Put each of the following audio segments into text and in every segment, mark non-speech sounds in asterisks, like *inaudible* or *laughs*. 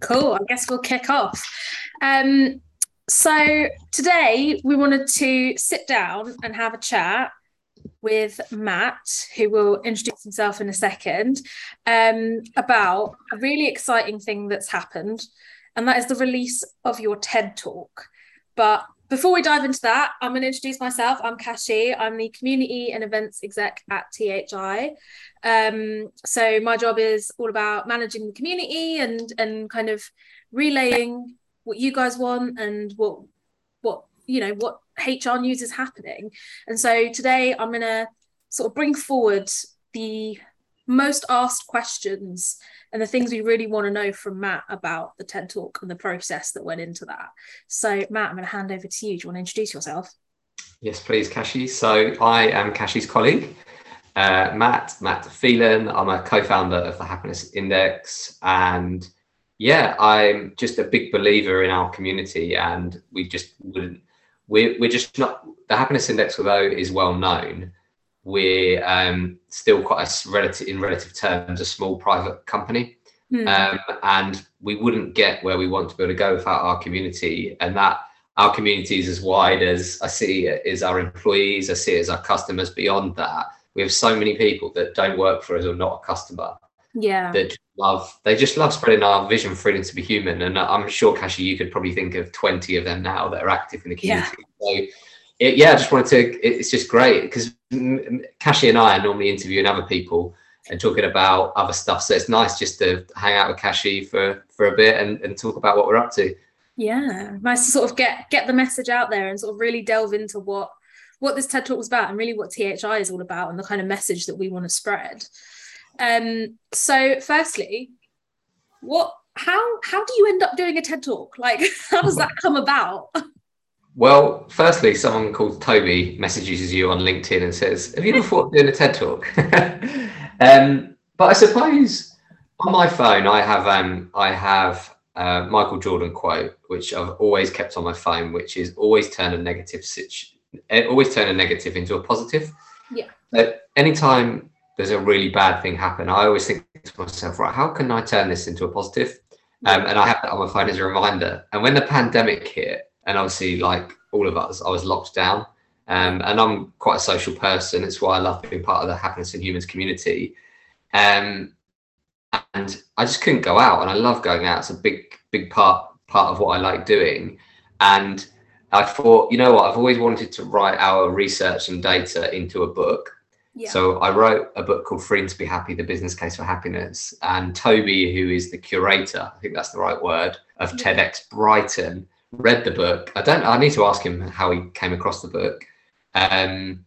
Cool. I guess we'll kick off. Um, so today we wanted to sit down and have a chat with Matt, who will introduce himself in a second, um, about a really exciting thing that's happened, and that is the release of your TED Talk. But before we dive into that, I'm going to introduce myself. I'm Kashi. I'm the community and events exec at THI. Um, so my job is all about managing the community and and kind of relaying what you guys want and what what you know what HR news is happening. And so today I'm going to sort of bring forward the most asked questions and the things we really want to know from Matt about the TED Talk and the process that went into that. So, Matt, I'm going to hand over to you. Do you want to introduce yourself? Yes, please, Kashi. So, I am Kashi's colleague, uh, Matt, Matt Phelan. I'm a co founder of the Happiness Index. And yeah, I'm just a big believer in our community, and we just wouldn't, we're, we're just not, the Happiness Index, although is well known, we're um, still quite a relative in relative terms a small private company mm. um, and we wouldn't get where we want to be able to go without our community and that our community is as wide as i see it is our employees i see it as our customers beyond that we have so many people that don't work for us or not a customer yeah that love they just love spreading our vision freedom to be human and i'm sure kashi you could probably think of 20 of them now that are active in the community yeah. so it, yeah, I just wanted to. It's just great because Kashi and I are normally interviewing other people and talking about other stuff. So it's nice just to hang out with Kashi for for a bit and, and talk about what we're up to. Yeah, nice to sort of get get the message out there and sort of really delve into what what this TED Talk was about and really what THI is all about and the kind of message that we want to spread. Um, so firstly, what how how do you end up doing a TED Talk? Like *laughs* how does that come about? *laughs* Well, firstly, someone called Toby messages you on LinkedIn and says, "Have you ever thought of doing a TED talk?" *laughs* um, but I suppose on my phone, I have um, I have uh, Michael Jordan quote, which I've always kept on my phone, which is always turn a negative situ- eh, always turn a negative into a positive. Yeah. But anytime there's a really bad thing happen, I always think to myself, right, how can I turn this into a positive? Um, and I have that on my phone as a reminder. And when the pandemic hit, and obviously like all of us i was locked down. Um, and i'm quite a social person. It's why i love being part of the happiness and humans community. Um, and i just couldn't go out and i love going out. It's a big big part part of what i like doing. And i thought you know what? I've always wanted to write our research and data into a book. Yeah. So I wrote a book called Freedom to Be Happy: The Business Case for Happiness, and Toby, who is the curator, I think that's the right word, of yeah. TEDx Brighton, read the book. I don't. I need to ask him how he came across the book, um,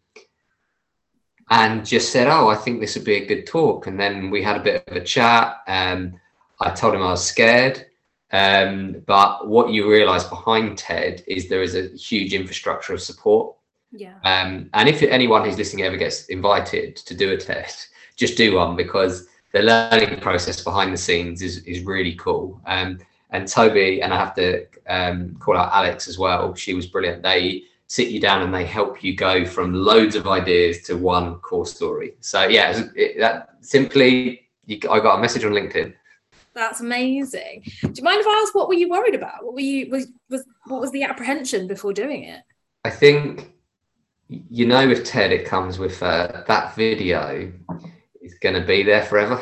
and just said, "Oh, I think this would be a good talk." And then we had a bit of a chat. And I told him I was scared, um, but what you realise behind TED is there is a huge infrastructure of support. Yeah. Um, and if anyone who's listening ever gets invited to do a TED, just do one because the learning process behind the scenes is is really cool. Um, and Toby and I have to um, call out Alex as well. She was brilliant. They sit you down and they help you go from loads of ideas to one core story. So yeah, it, that simply you, I got a message on LinkedIn. That's amazing. Do you mind if I ask what were you worried about? What were you was was what was the apprehension before doing it? I think you know with TED it comes with uh, that video is going to be there forever.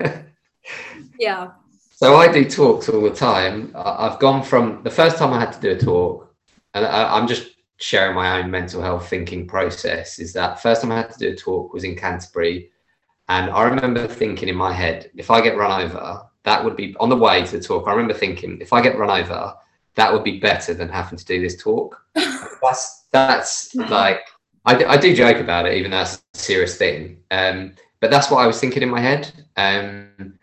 *laughs* yeah. So I do talks all the time. I've gone from the first time I had to do a talk, and I'm just sharing my own mental health thinking process. Is that first time I had to do a talk was in Canterbury, and I remember thinking in my head, if I get run over, that would be on the way to the talk. I remember thinking, if I get run over, that would be better than having to do this talk. *laughs* that's that's like I, I do joke about it, even though that's a serious thing. Um, but that's what I was thinking in my head. Um,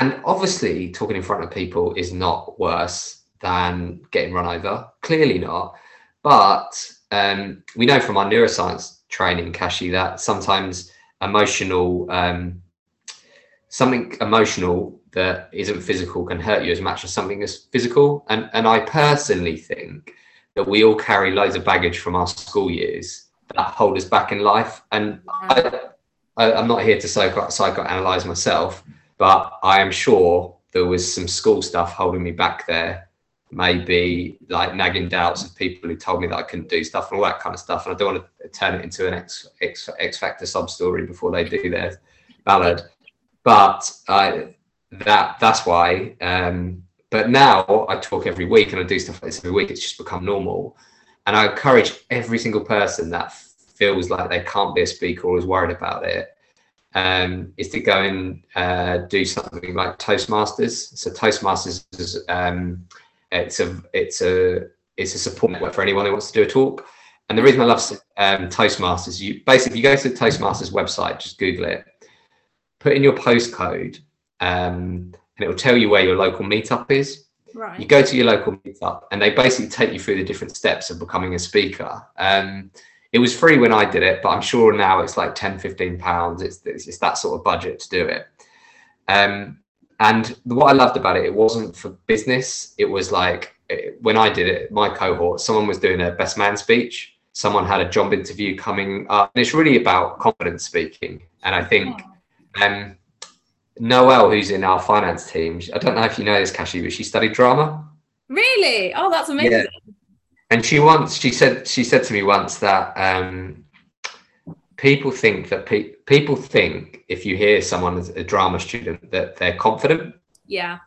and obviously, talking in front of people is not worse than getting run over. Clearly not. But um, we know from our neuroscience training, Kashi, that sometimes emotional, um, something emotional that isn't physical can hurt you as much as something that's physical. And and I personally think that we all carry loads of baggage from our school years that hold us back in life. And I, I, am not here to psycho psychoanalyze myself, but I am sure there was some school stuff holding me back there maybe like nagging doubts of people who told me that I couldn't do stuff and all that kind of stuff. And I don't want to turn it into an X X, X Factor sub story before they do their ballad. But that that's why. Um, but now I talk every week and I do stuff like this every week. It's just become normal. And I encourage every single person that feels like they can't be a speaker or is worried about it um, is to go and uh, do something like Toastmasters. So Toastmasters is um, it's a it's a it's a support network for anyone who wants to do a talk. And the reason I love um, Toastmasters, you basically you go to the Toastmasters website, just Google it, put in your postcode, um, and it will tell you where your local meetup is. Right. You go to your local meetup, and they basically take you through the different steps of becoming a speaker. Um, it was free when I did it, but I'm sure now it's like 10, 15 pounds. It's, it's, it's that sort of budget to do it. Um, and what I loved about it, it wasn't for business. It was like when I did it, my cohort, someone was doing a best man speech, someone had a job interview coming up, and it's really about confidence speaking. And I think um, Noelle, who's in our finance team, I don't know if you know this, Kashi, but she studied drama. Really? Oh, that's amazing. Yeah. And she once she said she said to me once that um, people think that pe- people think if you hear someone as a drama student that they're confident. Yeah.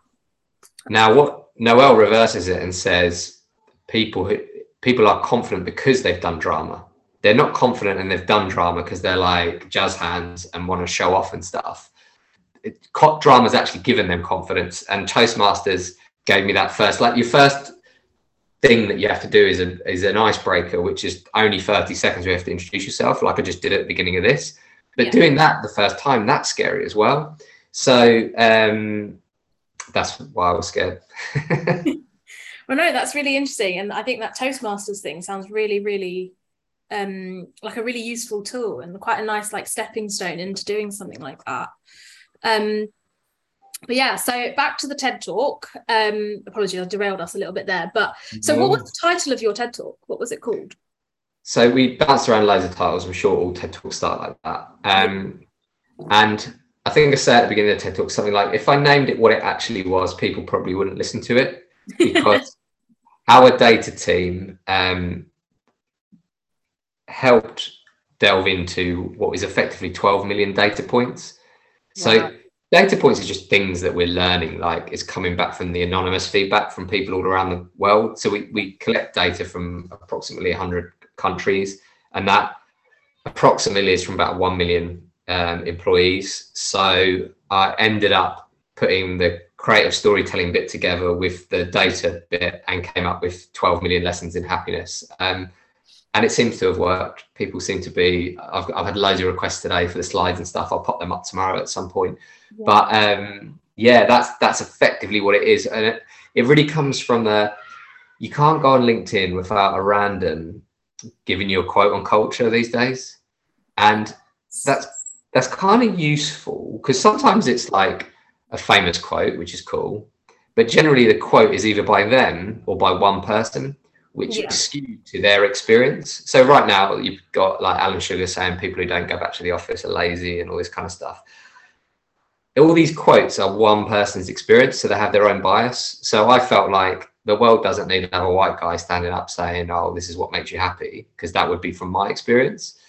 Now, what Noelle reverses it and says people who people are confident because they've done drama. They're not confident and they've done drama because they're like jazz hands and want to show off and stuff. It, drama's actually given them confidence, and Toastmasters gave me that first. Like your first thing that you have to do is a, is an icebreaker, which is only 30 seconds. You have to introduce yourself, like I just did at the beginning of this. But yeah. doing that the first time, that's scary as well. So um, that's why I was scared. *laughs* well, no, that's really interesting, and I think that Toastmasters thing sounds really, really um, like a really useful tool and quite a nice like stepping stone into doing something like that. Um, but yeah, so back to the TED talk. Um, apologies, I derailed us a little bit there. But so, what was the title of your TED talk? What was it called? So we bounced around loads of titles. I'm sure all TED talks start like that. Um, and I think I said at the beginning of the TED talk something like, if I named it what it actually was, people probably wouldn't listen to it because *laughs* our data team um, helped delve into what is effectively 12 million data points. So. Wow data points are just things that we're learning like it's coming back from the anonymous feedback from people all around the world so we, we collect data from approximately 100 countries and that approximately is from about 1 million um, employees so i ended up putting the creative storytelling bit together with the data bit and came up with 12 million lessons in happiness um, and it seems to have worked. People seem to be. I've, I've had loads of requests today for the slides and stuff. I'll pop them up tomorrow at some point. Yeah. But um, yeah, that's that's effectively what it is, and it, it really comes from the. You can't go on LinkedIn without a random giving you a quote on culture these days, and that's that's kind of useful because sometimes it's like a famous quote, which is cool, but generally the quote is either by them or by one person which yeah. is skewed to their experience. So right now you've got like Alan Sugar saying people who don't go back to the office are lazy and all this kind of stuff. All these quotes are one person's experience, so they have their own bias. So I felt like the world doesn't need another white guy standing up saying, "Oh, this is what makes you happy," because that would be from my experience.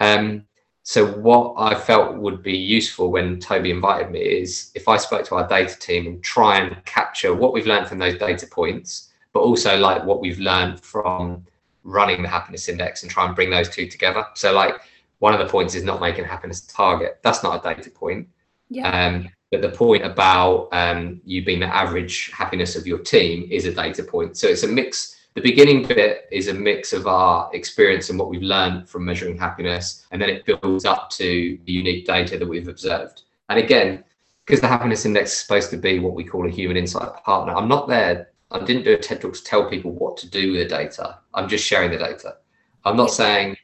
Um, so what I felt would be useful when Toby invited me is if I spoke to our data team and try and capture what we've learned from those data points but also like what we've learned from running the happiness index and try and bring those two together. So like one of the points is not making happiness a target. That's not a data point. Yeah. Um, but the point about um, you being the average happiness of your team is a data point. So it's a mix. The beginning bit is a mix of our experience and what we've learned from measuring happiness, and then it builds up to the unique data that we've observed. And again, because the happiness index is supposed to be what we call a human insight partner, I'm not there I didn't do a TED talk to tell people what to do with the data. I'm just sharing the data. I'm not saying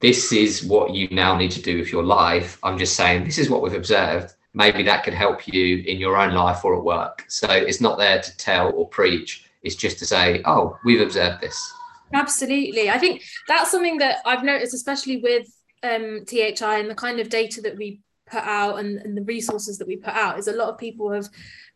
this is what you now need to do with your life. I'm just saying this is what we've observed. Maybe that could help you in your own life or at work. So it's not there to tell or preach. It's just to say, oh, we've observed this. Absolutely. I think that's something that I've noticed, especially with um, THI and the kind of data that we put out and, and the resources that we put out is a lot of people have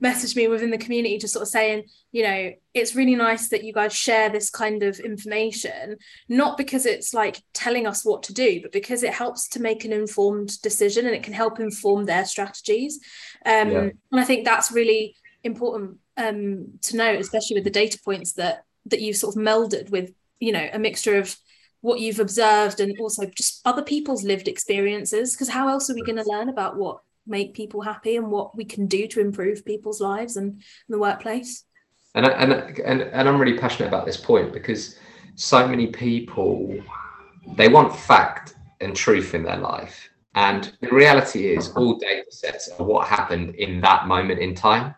messaged me within the community just sort of saying you know it's really nice that you guys share this kind of information not because it's like telling us what to do but because it helps to make an informed decision and it can help inform their strategies um, yeah. and i think that's really important um, to know especially with the data points that that you've sort of melded with you know a mixture of what you've observed and also just other people's lived experiences because how else are we going to learn about what make people happy and what we can do to improve people's lives and the workplace? And, and and and i'm really passionate about this point because so many people they want fact and truth in their life. And the reality is all data sets are what happened in that moment in time.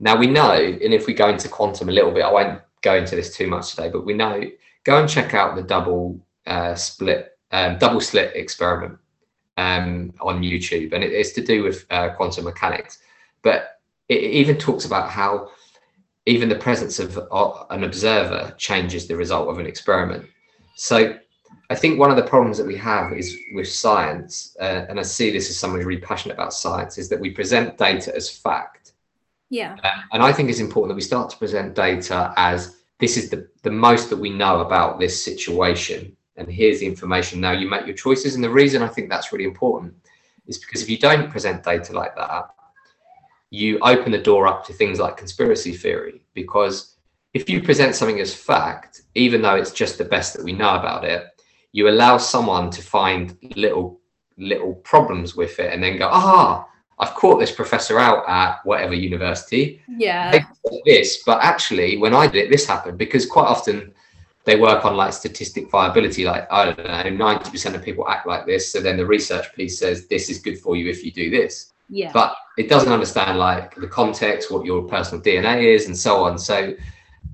Now we know and if we go into quantum a little bit i won't go into this too much today but we know go and check out the double uh, split, um, double slit experiment um, on YouTube, and it, it's to do with uh, quantum mechanics. But it, it even talks about how even the presence of uh, an observer changes the result of an experiment. So I think one of the problems that we have is with science, uh, and I see this as someone who's really passionate about science, is that we present data as fact. Yeah. Uh, and I think it's important that we start to present data as this is the, the most that we know about this situation. And here's the information. Now you make your choices. And the reason I think that's really important is because if you don't present data like that, you open the door up to things like conspiracy theory. Because if you present something as fact, even though it's just the best that we know about it, you allow someone to find little little problems with it and then go, ah, I've caught this professor out at whatever university. Yeah. This, but actually, when I did it, this happened because quite often they work on like statistic viability. Like I don't know, ninety percent of people act like this. So then the research piece says this is good for you if you do this. Yeah. But it doesn't understand like the context, what your personal DNA is, and so on. So,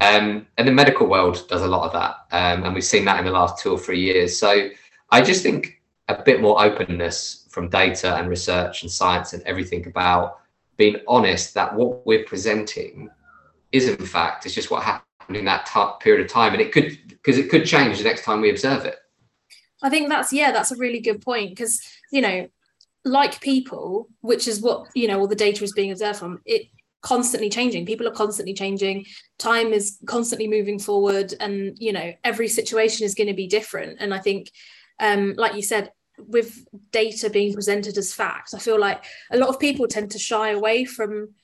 um, and the medical world does a lot of that, um, and we've seen that in the last two or three years. So I just think a bit more openness from data and research and science and everything about being honest that what we're presenting is in fact it's just what happened in that t- period of time. And it could because it could change the next time we observe it. I think that's yeah that's a really good point because you know like people which is what you know all the data is being observed from it constantly changing. People are constantly changing. Time is constantly moving forward and you know every situation is going to be different. And i think um like you said with data being presented as facts, I feel like a lot of people tend to shy away from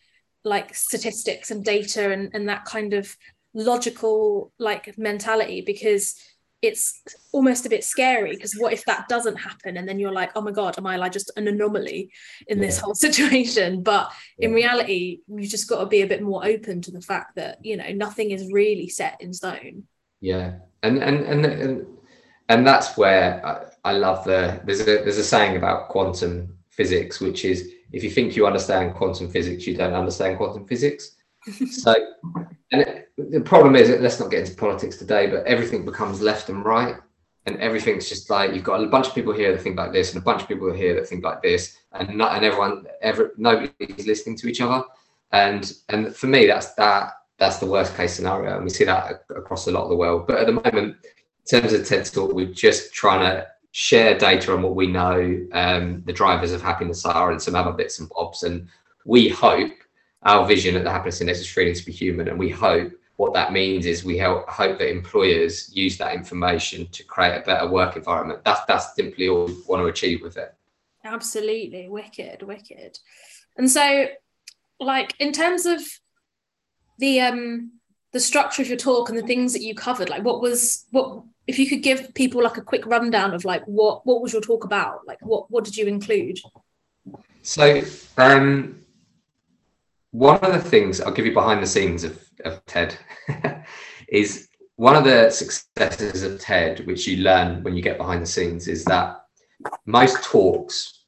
like statistics and data and, and that kind of logical like mentality because it's almost a bit scary because what if that doesn't happen? And then you're like oh my god am i like just an anomaly in yeah. this whole *laughs* situation? But in reality you just got to be a bit more open to the fact that you know nothing is really set in stone. Yeah. And and and, and and that's where I, I love the there's a there's a saying about quantum physics, which is if you think you understand quantum physics, you don't understand quantum physics. *laughs* so, and it, the problem is, let's not get into politics today, but everything becomes left and right, and everything's just like you've got a bunch of people here that think like this, and a bunch of people here that think like this, and not and everyone, ever nobody's listening to each other, and and for me, that's that that's the worst case scenario, and we see that across a lot of the world. But at the moment, in terms of TED Talk, we're just trying to share data on what we know um, the drivers of happiness are and some other bits and bobs. And we hope our vision at the Happiness Index is freedom to be human. And we hope what that means is we help, hope that employers use that information to create a better work environment. That's, that's simply all we want to achieve with it. Absolutely. Wicked, wicked. And so, like, in terms of the, um, the structure of your talk and the things that you covered like what was what if you could give people like a quick rundown of like what what was your talk about? Like what what did you include? So um one of the things i'll give you behind the scenes of, of ted *laughs* is one of the successes of ted which you learn when you get behind the scenes is that most talks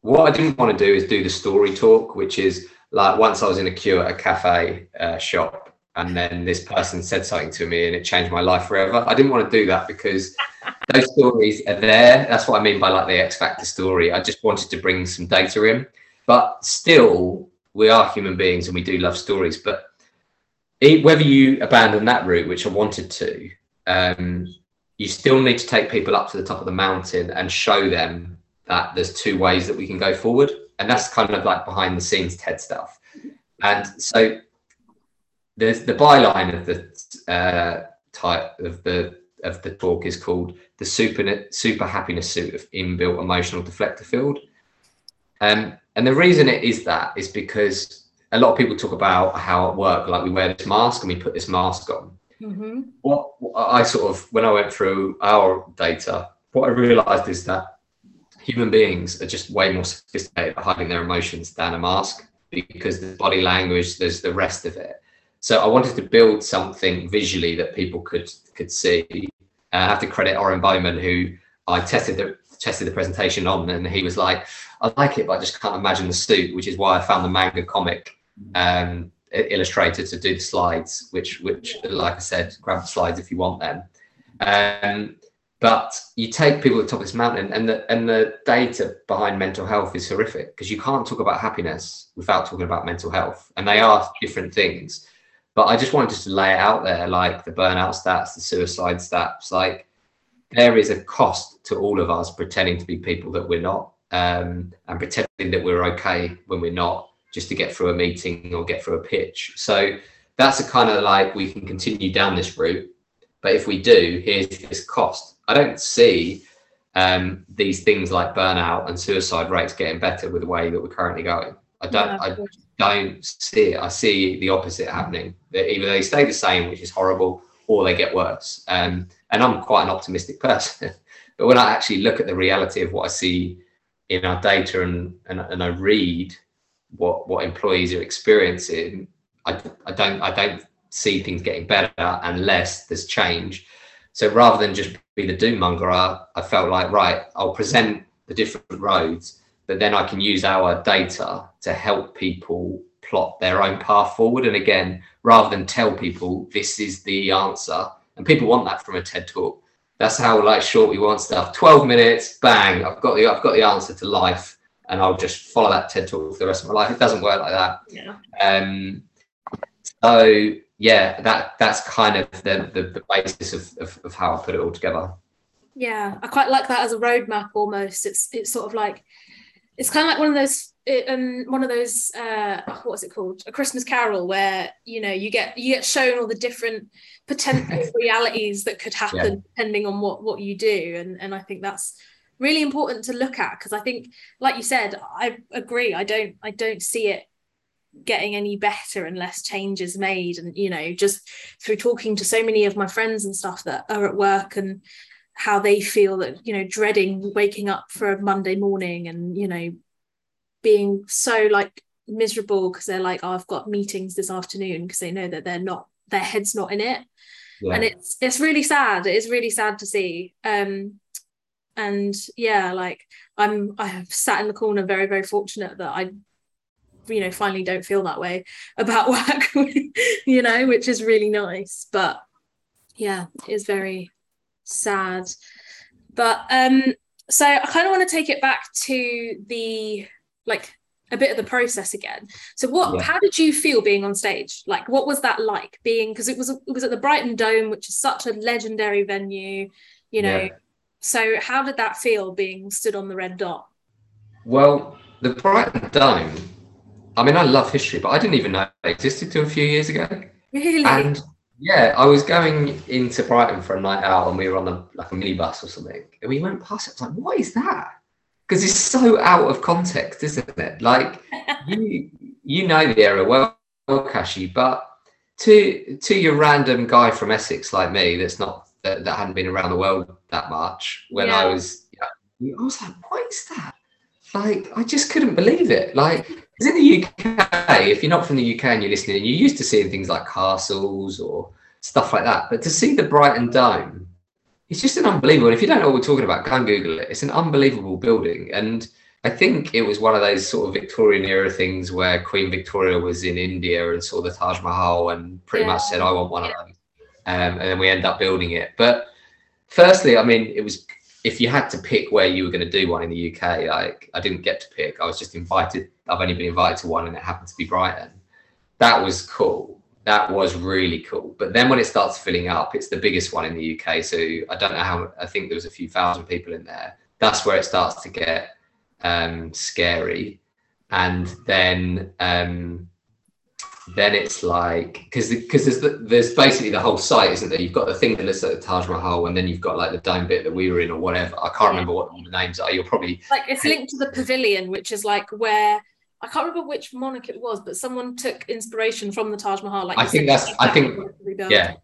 what i didn't want to do is do the story talk which is like once i was in a queue at a cafe uh, shop and then this person said something to me and it changed my life forever. I didn't want to do that because *laughs* those stories are there. That's what I mean by like the X Factor story. I just wanted to bring some data in, but still, we are human beings and we do love stories. But it, whether you abandon that route, which I wanted to, um, you still need to take people up to the top of the mountain and show them that there's two ways that we can go forward, and that's kind of like behind the scenes TED stuff. And so there's the byline of the uh, type of the of the talk is called the super super happiness suit of inbuilt emotional deflector field. Um, and the reason it is that is because a lot of people talk about how at work, like we wear this mask and we put this mask on. Mm-hmm. What, what I sort of, when I went through our data, what I realized is that human beings are just way more sophisticated at hiding their emotions than a mask because the body language, there's the rest of it. So I wanted to build something visually that people could could see. Uh, I have to credit Oren Bowman, who I tested the tested the presentation on, and he was like, "I like it, but I just can't imagine the suit," which is why I found the manga comic um, illustrator to do the slides. Which, which, like I said, grab the slides if you want them. Um, but you take people at the top of this mountain, and the and the data behind mental health is horrific because you can't talk about happiness without talking about mental health, and they are different things. But I just wanted to lay it out there, like the burnout stats, the suicide stats. Like there is a cost to all of us pretending to be people that we're not, um, and pretending that we're okay when we're not, just to get through a meeting or get through a pitch. So that's a kind of like we can continue down this route, but if we do, here's this cost I don't see um, these things like burnout and suicide rates getting better with the way that we're currently going. I don't. I don't see it. I see the opposite happening. That either they stay the same, which is horrible, or they get worse. Um, and I'm quite an optimistic *laughs* person. but when I actually look at the reality of what I see in our data and and, and I read what what employees are experiencing, I, I don't I don't see things getting better unless there's change. So rather than just be the doom monger, I, I felt like, right, I'll present the different roads, but then I can use our data to help people plot their own path forward. And again, rather than tell people this is the answer, and people want that from a TED talk. That's how like short we want stuff. 12 minutes, bang, I've got the I've got the answer to life. And I'll just follow that TED talk for the rest of my life. It doesn't work like that. Yeah. Um so yeah, that that's kind of the the, the basis of, of, of how I put it all together. Yeah, I quite like that as a roadmap almost. It's it's sort of like it's kind of like one of those um, one of those uh, what's it called? A christmas carol where you know you get you get shown all the different potential *laughs* realities that could happen yeah. depending on what what you do. And and i think that's really important to look at because i think like you said i agree. I don't i don't see it getting any better unless change is made. And you know just through talking to so many of my friends and stuff that are at work and how they feel that you know dreading waking up for a monday morning and you know being so like miserable because they're like oh, i've got meetings this afternoon because they know that they're not their head's not in it. Yeah. and it's it's really sad. It is really sad to see. Um and yeah like i'm i have sat in the corner very very fortunate that i you know finally don't feel that way about *laughs* work you know which is really nice. But yeah it's very sad but um so i kind of want to take it back to the like a bit of the process again so what yeah. how did you feel being on stage like what was that like being because it was it was at the brighton dome which is such a legendary venue you know yeah. so how did that feel being stood on the red dot well the brighton dome I mean, I love history, but I didn't even know it existed till a few years ago. Really? And yeah, I was going into Brighton for a night out, and we were on a like a minibus or something, and we went past it. I was like, "What is that?" Because it's so out of context, isn't it? Like *laughs* you you know the area well, well, Kashi, but to to your random guy from Essex like me, that's not that, that hadn't been around the world that much. When yeah. I was, you know, I was like, "What is that?" Like I just couldn't believe it. Like because in the UK, if you're not from the UK and you're listening, and you're used to seeing things like castles or stuff like that. But to see the Brighton Dome, it's just an unbelievable. If you don't know what we're talking about, go and Google it. It's an unbelievable building. And I think it was one of those sort of Victorian era things where Queen Victoria was in India and saw the Taj Mahal and pretty yeah. much said, I want one of them. Um, and then we end up building it. But firstly, I mean, it was if you had to pick where you were going to do one in the UK, like I didn't get to pick. I was just invited. I've only been invited to one, and it happened to be Brighton. That was cool. That was really cool. But then when it starts filling up, it's the biggest one in the UK. So I don't know how. I think there was a few thousand people in there. That's where it starts to get um, scary, and then um, then it's like because because there's the, there's basically the whole site, isn't there? You've got the thing that looks like the Taj Mahal, and then you've got like the dome bit that we were in or whatever. I can't remember what all the names are. You're probably like it's linked to the pavilion, which is like where I can't remember which monarch it was, but someone took inspiration from the Taj Mahal. Like I think that's I think yeah.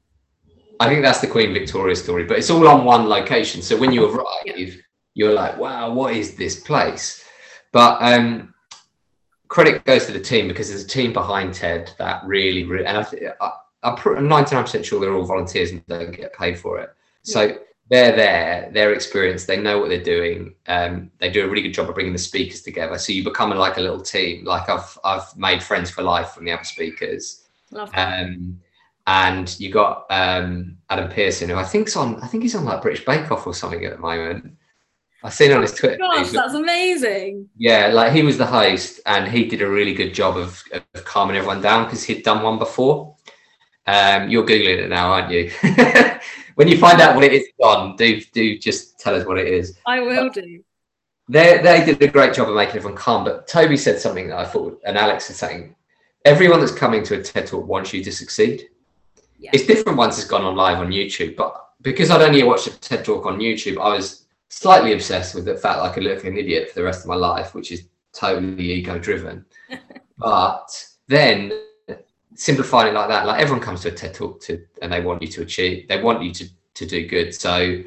I think that's the Queen Victoria story, but it's all on one location. So when you arrive, yeah. you're like, wow, what is this place? But um, credit goes to the team because there's a team behind Ted that really, really and I, I, I'm 99% sure they're all volunteers and don't get paid for it. So yeah. they're there, they're experienced, they know what they're doing. Um, they do a really good job of bringing the speakers together. So you become like a little team. Like I've I've made friends for life from the other speakers. Love that. Um, and you got um, Adam Pearson, who I think's on. I think he's on like British Bake Off or something at the moment. I've seen it on his oh Twitter. Gosh, that's amazing. Yeah, like he was the host, and he did a really good job of, of calming everyone down because he'd done one before. Um, you're googling it now, aren't you? *laughs* when you find out what it is, Don, do do just tell us what it is. I will do. They they did a great job of making everyone calm. But Toby said something that I thought, and Alex is saying, everyone that's coming to a TED talk wants you to succeed. Yeah. It's different once it's gone on live on YouTube, but because I'd only watched a TED talk on YouTube, I was slightly obsessed with the fact that I could look like an idiot for the rest of my life, which is totally ego driven. *laughs* but then simplifying it like that, like everyone comes to a TED talk to and they want you to achieve, they want you to to do good. So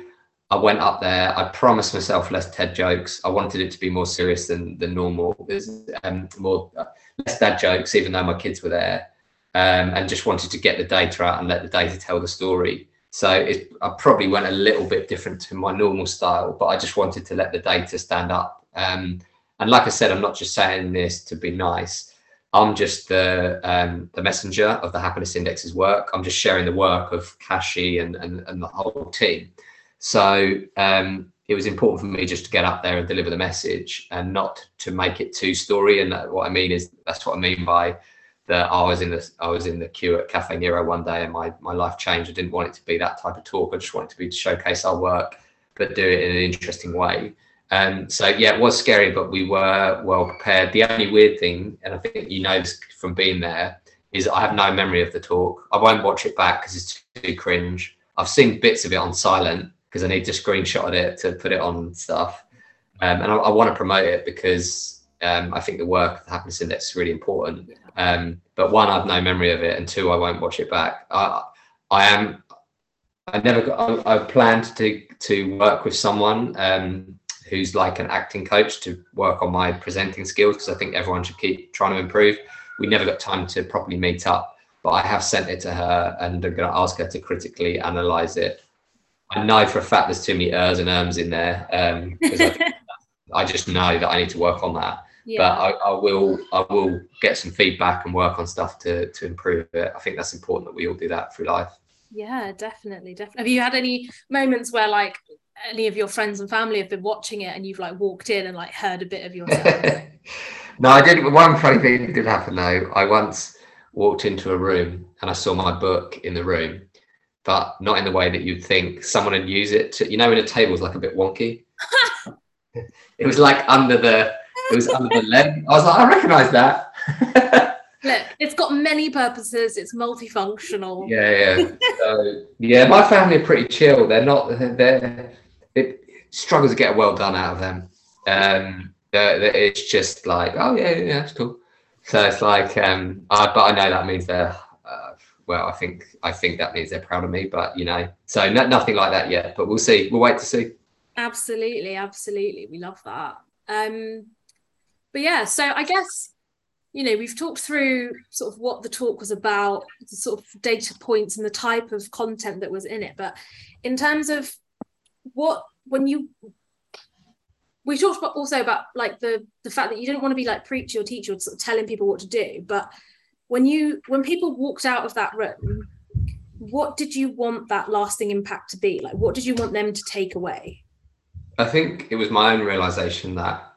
I went up there. I promised myself less TED jokes. I wanted it to be more serious than than normal. There's um, more uh, less dad jokes, even though my kids were there um, and just wanted to get the data out and let the data tell the story. So it, I probably went a little bit different to my normal style, but I just wanted to let the data stand up. Um, and like I said, I'm not just saying this to be nice. I'm just the um, the messenger of the Happiness Index's work. I'm just sharing the work of Kashi and, and, and the whole team. So um, it was important for me just to get up there and deliver the message and not to make it too story. And what I mean is that's what I mean by that I was in the I was in the queue at Cafe Nero one day and my my life changed. I didn't want it to be that type of talk. I just wanted to be to showcase our work, but do it in an interesting way. Um, so yeah, it was scary, but we were well prepared. The only weird thing, and I think you know this from being there, is I have no memory of the talk. I won't watch it back because it's too cringe. I've seen bits of it on silent because I need to screenshot it to put it on stuff, um, and I, I want to promote it because um, I think the work of the happiness index is really important. Um, but one, I've no memory of it, and two, I won't watch it back. I, I am. I never. Got, I, I planned to to work with someone um, who's like an acting coach to work on my presenting skills because I think everyone should keep trying to improve. We never got time to properly meet up, but I have sent it to her, and I'm going to ask her to critically analyze it. I know for a fact there's too many ers and erms in there um, I, *laughs* I just know that I need to work on that yeah. but I, I, will I will get some feedback and work on stuff to to improve it. I think that's important that we all do that through life. Yeah, definitely, definitely. Have you had any moments where like any of your friends and family have been watching it and you've like walked in and like heard a bit of yourself? *laughs* no, I did. One funny thing did happen though. I once walked into a room and I saw my book in the room, but not in the way that you'd think someone would use it to. You know, when a table's like a bit wonky. *laughs* it was like under the it was under the leg. I was like, I recognise that. *laughs* Look, it's got many purposes. It's multifunctional. Yeah, yeah. so, yeah, my family are pretty chill. They're not. They're. It struggles to get well done out of them. Um, it's just like, oh yeah, yeah, it's cool. So it's like, um, I, but I know that means they're. Uh, well, I think I think that means they're proud of me, but you know, so no, nothing like that yet. But we'll see. We'll wait to see. Absolutely, absolutely, we love that. Um, but yeah, so I guess you know we've talked through sort of what the talk was about, the sort of data points and the type of content that was in it. But in terms of what when you we talked about also about like the the fact that you didn't want to be like preachy or teacher or sort of telling people what to do. But when you when people walked out of that room what did you want that lasting impact to be? Like what did you want them to take away? I think it was my own realization that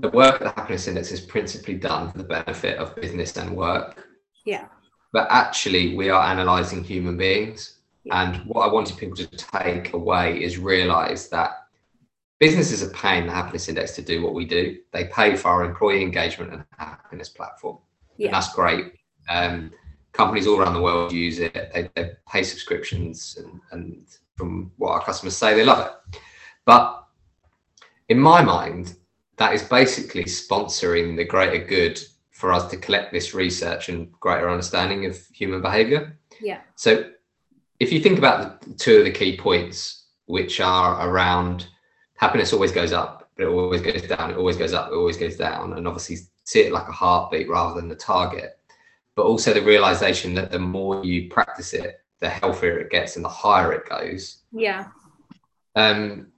the work of the happiness index is principally done for the benefit of business and work. Yeah. But actually, we are analyzing human beings. Yeah. And what I wanted people to take away is realize that businesses are paying the happiness index to do what we do. They pay for our employee engagement and happiness platform. Yeah. And that's great. Um, companies all around the world use it. They, they pay subscriptions, and, and, from what our customers say, they love it. But in my mind, that is basically sponsoring the greater good for us to collect this research and greater understanding of human behavior. Yeah. So if you think about the two of the key points, which are around happiness always goes up, but it always goes down, it always goes up, it always goes down, and obviously see it like a heartbeat rather than the target. But also the realization that the more you practice it, the healthier it gets and the higher it goes. Yeah. Um,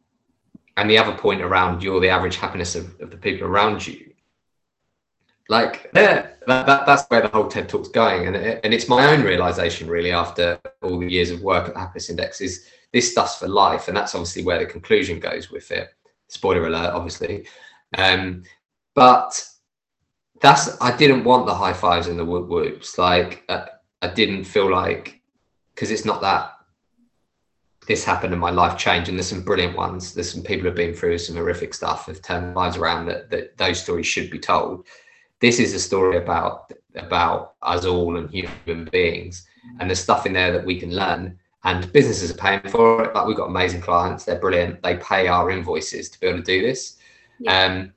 and the other point around you're the average happiness of, of the people around you. Like that, that, that's where the whole TED talk's going. And, it, and it's my own realization really after all the years of work at the happiness index is this stuff's for life. And that's obviously where the conclusion goes with it. Spoiler alert, obviously. Um, but that's, I didn't want the high fives and the whoop whoops. Like, uh, I didn't feel like, because it's not that this happened and my life changed. And there's some brilliant ones. There's some people who've been through some horrific stuff, have turned lives around that, that those stories should be told. This is a story about about us all and human beings and there's stuff in there that we can learn and businesses are paying for it. Like we've got amazing clients, they're brilliant. They pay our invoices to be able to do this. Yeah. Um,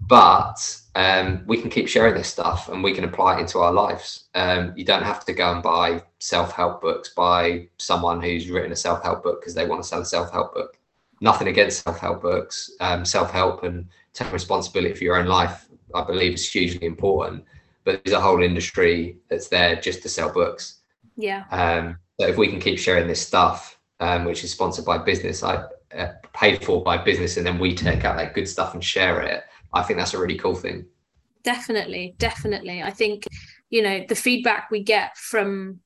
but um, we can keep sharing this stuff and we can apply it into our lives. Um, you don't have to go and buy self-help books by someone who's written a self-help book because they want to sell a self-help book. Nothing against self-help books. Um, self-help and taking responsibility for your own life, I believe, is hugely important. But there's a whole industry that's there just to sell books. Yeah. Um, that if we can keep sharing this stuff, um, which is sponsored by business, I uh, paid for by business, and then we take out that good stuff and share it. I think that's a really cool thing. Definitely, definitely. I think you know the feedback we get from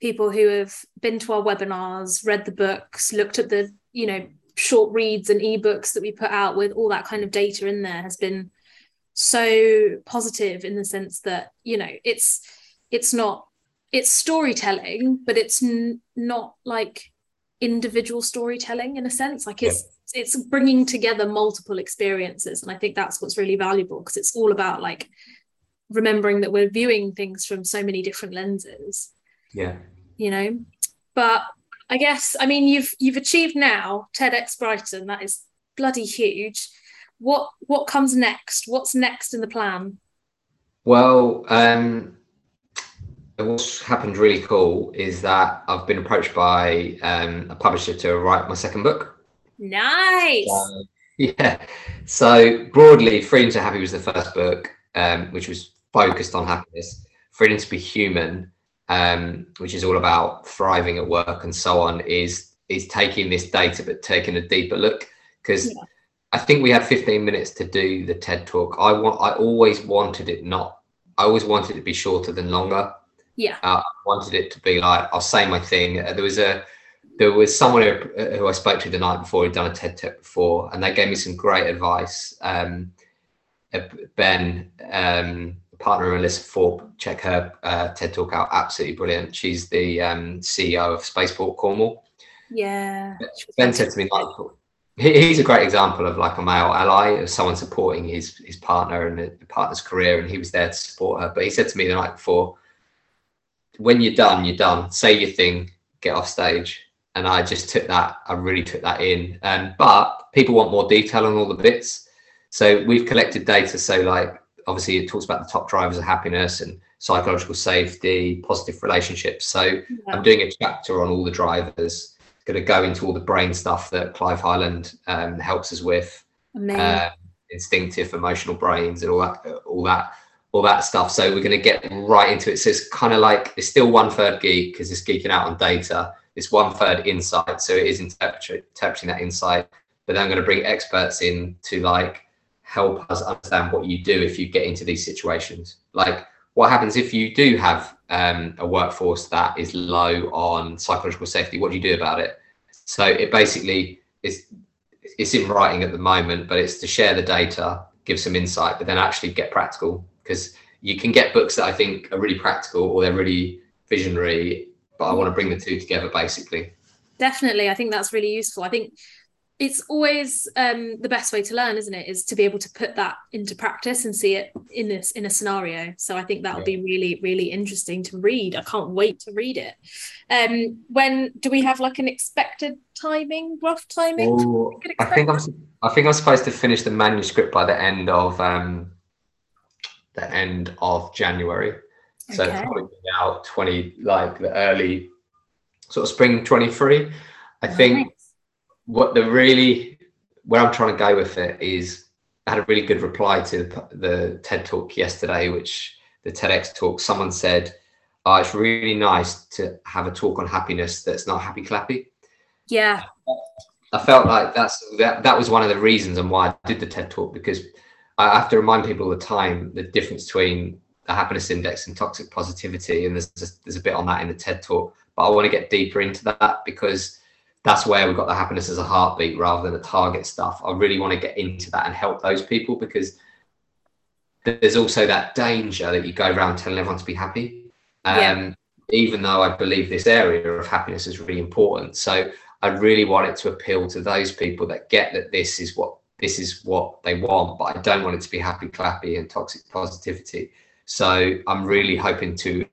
people who have been to our webinars, read the books, looked at the you know short reads and ebooks that we put out with all that kind of data in there has been so positive in the sense that you know it's it's not it's storytelling, but it's n- not like individual storytelling in a sense. Like it's yeah. it's bringing together multiple experiences, and I think that's what's really valuable because it's all about like remembering that we're viewing things from so many different lenses. Yeah, you know, but I guess I mean you've you've achieved now TEDx Brighton. That is bloody huge. What what comes next? What's next in the plan? Well, um, what's happened really cool is that I've been approached by um, a publisher to write my second book. Nice. *laughs* yeah. So broadly, Freedom to Happy was the first book, um, which was focused on happiness. Freedom to be human, um, which is all about thriving at work and so on, is is taking this data but taking a deeper look because. Yeah. I think we had 15 minutes to do the TED talk. I want. I always wanted it not. I always wanted it to be shorter than longer yeah. Uh, I wanted it to be like, I'll say my thing. Uh, there was a, there was someone who, who I spoke to the night before who'd done a TED Talk before, and they gave me some great advice. Um, uh, ben, um, partner Melissa Thorpe, check her uh, TED Talk out. Absolutely brilliant. She's the um, CEO of Spaceport Cornwall. Yeah. Ben said to me, like, he's a great example of like a male ally of someone supporting his his partner and the partner's career, and he was there to support her. But he said to me the night before, when you're done, you're done. Say your thing, get off stage. And I just took that, I really took that in. Um, but people want more detail on all the bits. So we've collected data. So, like, obviously, it talks about the top drivers of happiness and psychological safety, positive relationships. So, yeah. I'm doing a chapter on all the drivers, going to go into all the brain stuff that Clive Hyland um, helps us with. Uh, instinctive, emotional brains, and all that, all that all that stuff. So we're going to get right into it. So it's kind of like it's still one third geek because it's geeking out on data. It's one third insight, so it is interpreting that insight. But then I'm going to bring experts in to like help us understand what you do if you get into these situations. Like what happens if you do have um, a workforce that is low on psychological safety? What do you do about it? So it basically is it's in writing at the moment, but it's to share the data, give some insight, but then actually get practical because you can get books that I think are really practical or they're really visionary, but I want to bring the two together basically. Definitely. I think that's really useful. I think it's always um, the best way to learn, isn't it? Is to be able to put that into practice and see it in this in a scenario. So I think that'll yeah. be really really interesting to read. I can't wait to read it. Um, when do we have like an expected timing, rough timing? Ooh, I think I'm I think I'm supposed to finish the manuscript by the end of um, the end of January. So okay. probably out 20 like the early sort of spring 23. I oh, nice. think what the really where I'm trying to go with it is I had a really good reply to the TED talk yesterday, which the TEDx talk, someone said, oh, it's really nice to have a talk on happiness that's not happy clappy. Yeah. I felt like that's that, that was one of the reasons and why I did the TED talk because I have to remind people all the time the difference between the happiness index and toxic positivity. And there's, there's a bit on that in the TED talk, but I want to get deeper into that because that's where we've got the happiness as a heartbeat rather than a target stuff. I really want to get into that and help those people because there's also that danger that you go around telling everyone to be happy. Um, yeah. Even though I believe this area of happiness is really important. So I really want it to appeal to those people that get that this is what this is what they want, but I don't want it to be happy clappy and toxic positivity. So I'm really hoping to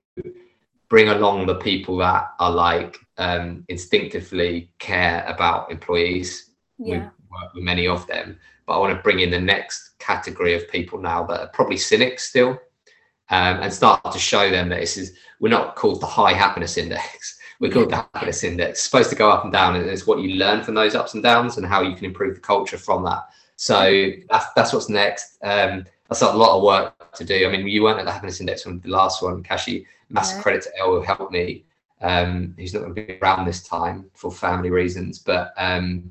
bring along the people that are like um, instinctively care about employees. Yeah. We work with many of them, but I want to bring in the next category of people now that are probably cynics still, um, and start to show them that this is we're not called the high happiness index. We're called the happiness index. It's supposed to go up and down, and it's what you learn from those ups and downs and how you can improve the culture from that. So that's that's what's next. Um, that's a lot of work to do. I mean, you weren't at the happiness index from the last one, Kashi. Massive yeah. credit to Elle who helped me. Um, he's not going to be around this time for family reasons, but um,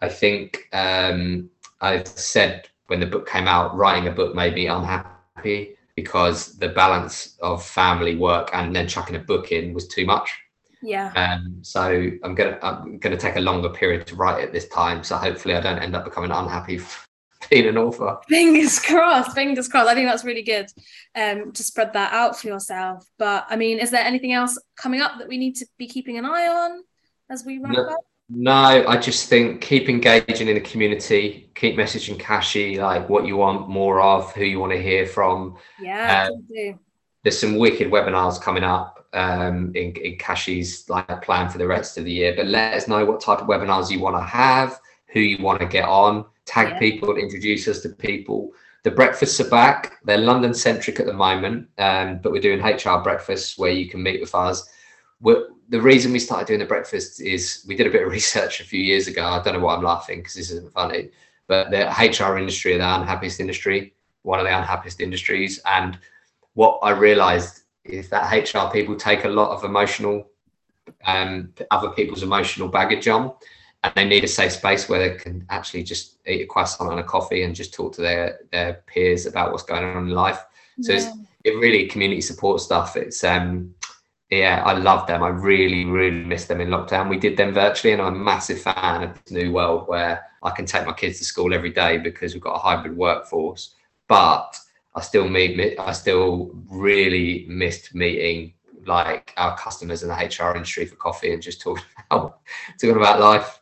I think um, I said when the book came out, writing a book made me unhappy because the balance of family work and then chucking a book in was too much. Yeah. Um, so I'm gonna I'm gonna take a longer period to write it this time. So hopefully I don't end up becoming unhappy *laughs* being an author. Fingers crossed, fingers crossed. I think that's really good um, to spread that out for yourself. But I mean, is there anything else coming up that we need to be keeping an eye on as we wrap no, up? No, I just think keep engaging in the community, keep messaging Kashi like what you want more of, who you want to hear from. Yeah, um, there's some wicked webinars coming up um, in, in Kashi's like plan for the rest of the year. But let us know what type of webinars you want to have, who you want to get on tag yeah. people, introduce us to people. The breakfasts are back. They're London centric at the moment, um, but we're doing HR breakfasts where you can meet with us. We're, the reason we started doing the breakfasts is we did a bit of *laughs* research a few years ago. I don't know why I'm laughing because this isn't funny, but the HR industry, the unhappiest industry, one of the unhappiest industries. And what I realized is that HR people take a lot of emotional, um, other people's emotional baggage on and they need a safe space where they can actually just eat a croissant and a coffee and just talk to their their peers about what's going on in life. So yeah. it's it really community support stuff. It's um yeah, I love them. I really, really miss them in lockdown. We did them virtually, and I'm a massive fan of this new world where I can take my kids to school every day because we've got a hybrid workforce. But I still meet, I still really missed meeting like our customers in the HR industry for coffee and just talking *laughs* about talking about life.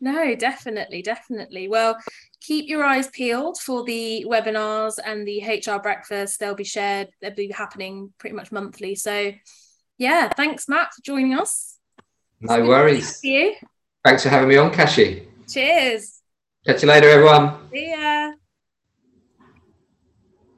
No, definitely, definitely. Well, keep your eyes peeled for the webinars and the HR breakfast. They'll be shared, they'll be happening pretty much monthly. So, yeah, thanks, Matt, for joining us. No worries. you. Thanks for having me on, Kashi. Cheers. Catch you later, everyone. See ya.